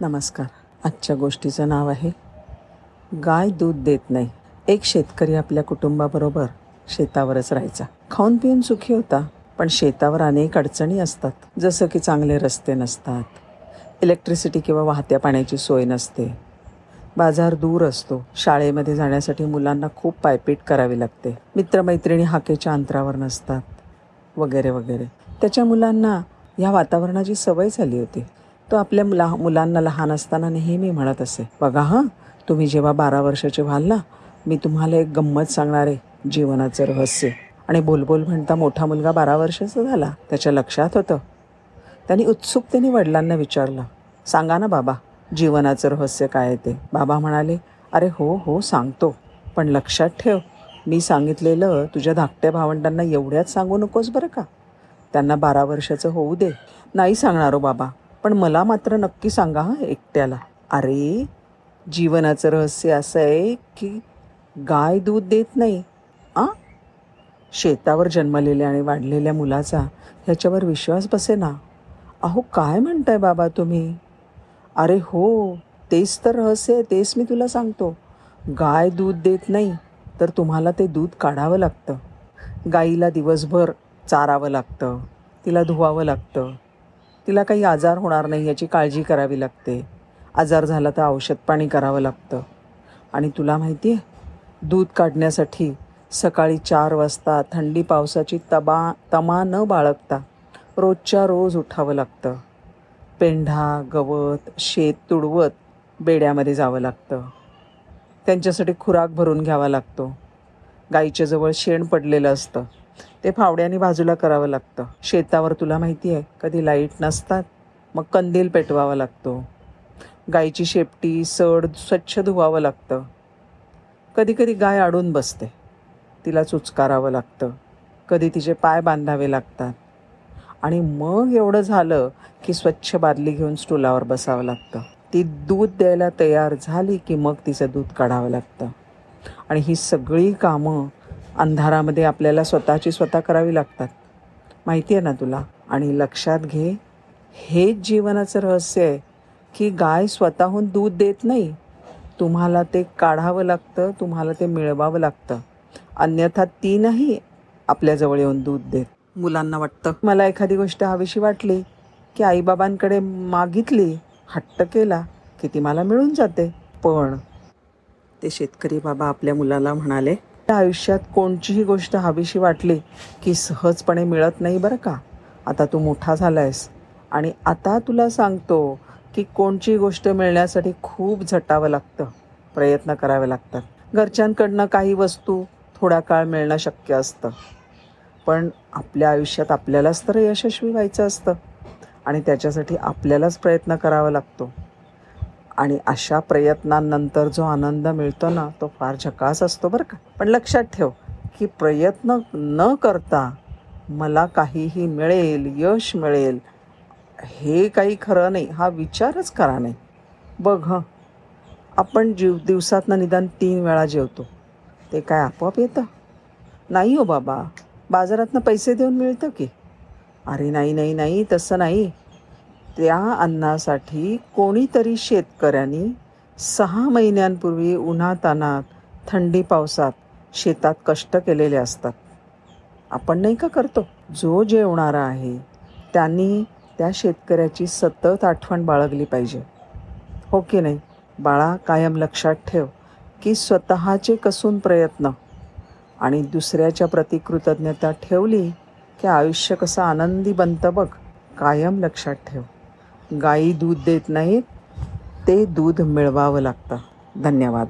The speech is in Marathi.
नमस्कार. आजच्या गोष्टीचं नाव आहे गाय दूध देत नाही. एक शेतकरी आपल्या कुटुंबाबरोबर शेतावरच राहायचा. खाऊन पिऊन सुखी होता पण शेतावर अनेक अडचणी असतात. जसं की चांगले रस्ते नसतात इलेक्ट्रिसिटी किंवा वाहत्या पाण्याची सोय नसते. बाजार दूर असतो. शाळेमध्ये जाण्यासाठी मुलांना खूप पायपीट करावी लागते. मित्रमैत्रिणी हाकेच्या अंतरावर नसतात वगैरे वगैरे. त्याच्या मुलांना या वातावरणाची सवय झाली होती. तो आपल्या मुला मुलांना लहान असताना नेहमी म्हणत असे बघा हां तुम्ही जेव्हा बारा वर्षाचे व्हाल ना मी तुम्हाला एक गंमत सांगणार आहे जीवनाचं रहस्य. आणि बोलबोल म्हणता मोठा मुलगा बारा वर्षाचा झाला त्याच्या लक्षात होतं. त्यांनी उत्सुकतेने वडिलांना विचारलं सांगा ना बाबा जीवनाचं रहस्य काय आहे ते? बाबा म्हणाले अरे हो हो सांगतो. पण लक्षात ठेव मी सांगितलेलं तुझ्या धाकट्या भावंडांना एवढ्याच सांगू नकोस बरं का? त्यांना बारा वर्षाचं होऊ दे. नाही सांगणार हो बाबा पण मला मात्र नक्की सांगा हां एकट्याला. अरे जीवनाचं रहस्य असं आहे की गाय दूध देत नाही. आ? शेतावर जन्मलेल्या आणि वाढलेल्या मुलाचा ह्याच्यावर विश्वास बसे ना अहो काय म्हणताय बाबा तुम्ही? अरे हो तेच तर रहस्य आहे तेच मी तुला सांगतो. गाय दूध देत नाही तर तुम्हाला ते दूध काढावं लागतं. गाईला दिवसभर चारावं लागतं तिला धुवावं लागतं. तिला काही आजार होणार नाही याची काळजी करावी लागते. आजार झाला तर औषध पाणी करावं लागतं. आणि तुला माहिती आहे दूध काढण्यासाठी सकाळी चार वाजता थंडी पावसाची तबा तमा न बाळगता रोजच्या रोज उठावं लागतं. पेंढा गवत शेत तुडवत बेड्यामध्ये जावं लागतं. त्यांच्यासाठी खुराक भरून घ्यावा लागतो. गाईच्याजवळ शेण पडलेलं असतं. ते फावड्याने बाजूला करावं लागतं. शेतावर तुला माहिती आहे कधी लाइट नसतात मग कंदील पेटवावा लागतो. गायीची शेपटी सड स्वच्छ धुवावं लागतं. कधी कधी गाय अडून बसते. तिला चुचकारावं लागतं. कधी तिचे पाय बांधावे लागतात. आणि मग एवढं झालं की स्वच्छ बादली घेऊन स्टुलावर बसावं लागतं. ती दूध द्यायला तयार झाली की मग तिचं दूध काढावं लागतं. आणि ही सगळी कामं अंधारामध्ये आपल्याला स्वतःची स्वतः करावी लागतात. माहिती आहे ना तुला? आणि लक्षात घे हेच जीवनाचं रहस्य आहे की गाय स्वतःहून दूध देत नाही. तुम्हाला ते काढावं लागतं तुम्हाला ते मिळवावं लागतं. अन्यथा ती नाही आपल्याजवळ येऊन दूध देत. मुलांना वाटतं मला एखादी गोष्ट हवीशी वाटली की आईबाबांकडे मागितली हट्ट केला की ती मला मिळून जाते. पण ते शेतकरी बाबा आपल्या मुलाला म्हणाले त्या आयुष्यात कोणतीही गोष्ट हवीशी वाटली की सहजपणे मिळत नाही बरं का? आता तू मोठा झाला आहेस आणि आता तुला सांगतो की कोणची गोष्ट मिळण्यासाठी खूप झटावं लागतं. प्रयत्न करावे लागतात. घरच्यांकडनं काही वस्तू थोडा काळ मिळणं शक्य असतं. पण आपल्या आयुष्यात आपल्यालाच तर यशस्वी व्हायचं असतं. आणि त्याच्यासाठी आपल्यालाच प्रयत्न करावा लागतो. आणि अशा प्रयत्नांनंतर जो आनंद मिळतो ना तो फार झकास असतो बरं का. पण लक्षात ठेव की प्रयत्न न करता मला काहीही मिळेल यश मिळेल हे काही खरं नाही हा विचारच करा नाही. बघ हं आपण जीव दिवसातनं निदान तीन वेळा जेवतो. ते काय आपोआप येतं? नाही हो बाबा. बाजारातनं पैसे देऊन मिळतं की? अरे नाही नाही नाही तसं नाही. त्या अन्नासाठी कोणीतरी शेतकऱ्यांनी सहा महिन्यांपूर्वी उन्हातानात थंडी पावसात शेतात कष्ट केलेले असतात. आपण नाही का करतो? जो जेवणारा आहे त्यांनी त्या शेतकऱ्याची सतत आठवण बाळगली पाहिजे. हो की नाही? बाळा कायम लक्षात ठेव की स्वतःचे कसून प्रयत्न आणि दुसऱ्याच्या प्रती कृतज्ञता ठेवली की आयुष्य कसं आनंदी बनतं बघ. कायम लक्षात ठेव. गायी दूध देत नाहीत ते दूध मिळवावं लागतं. धन्यवाद.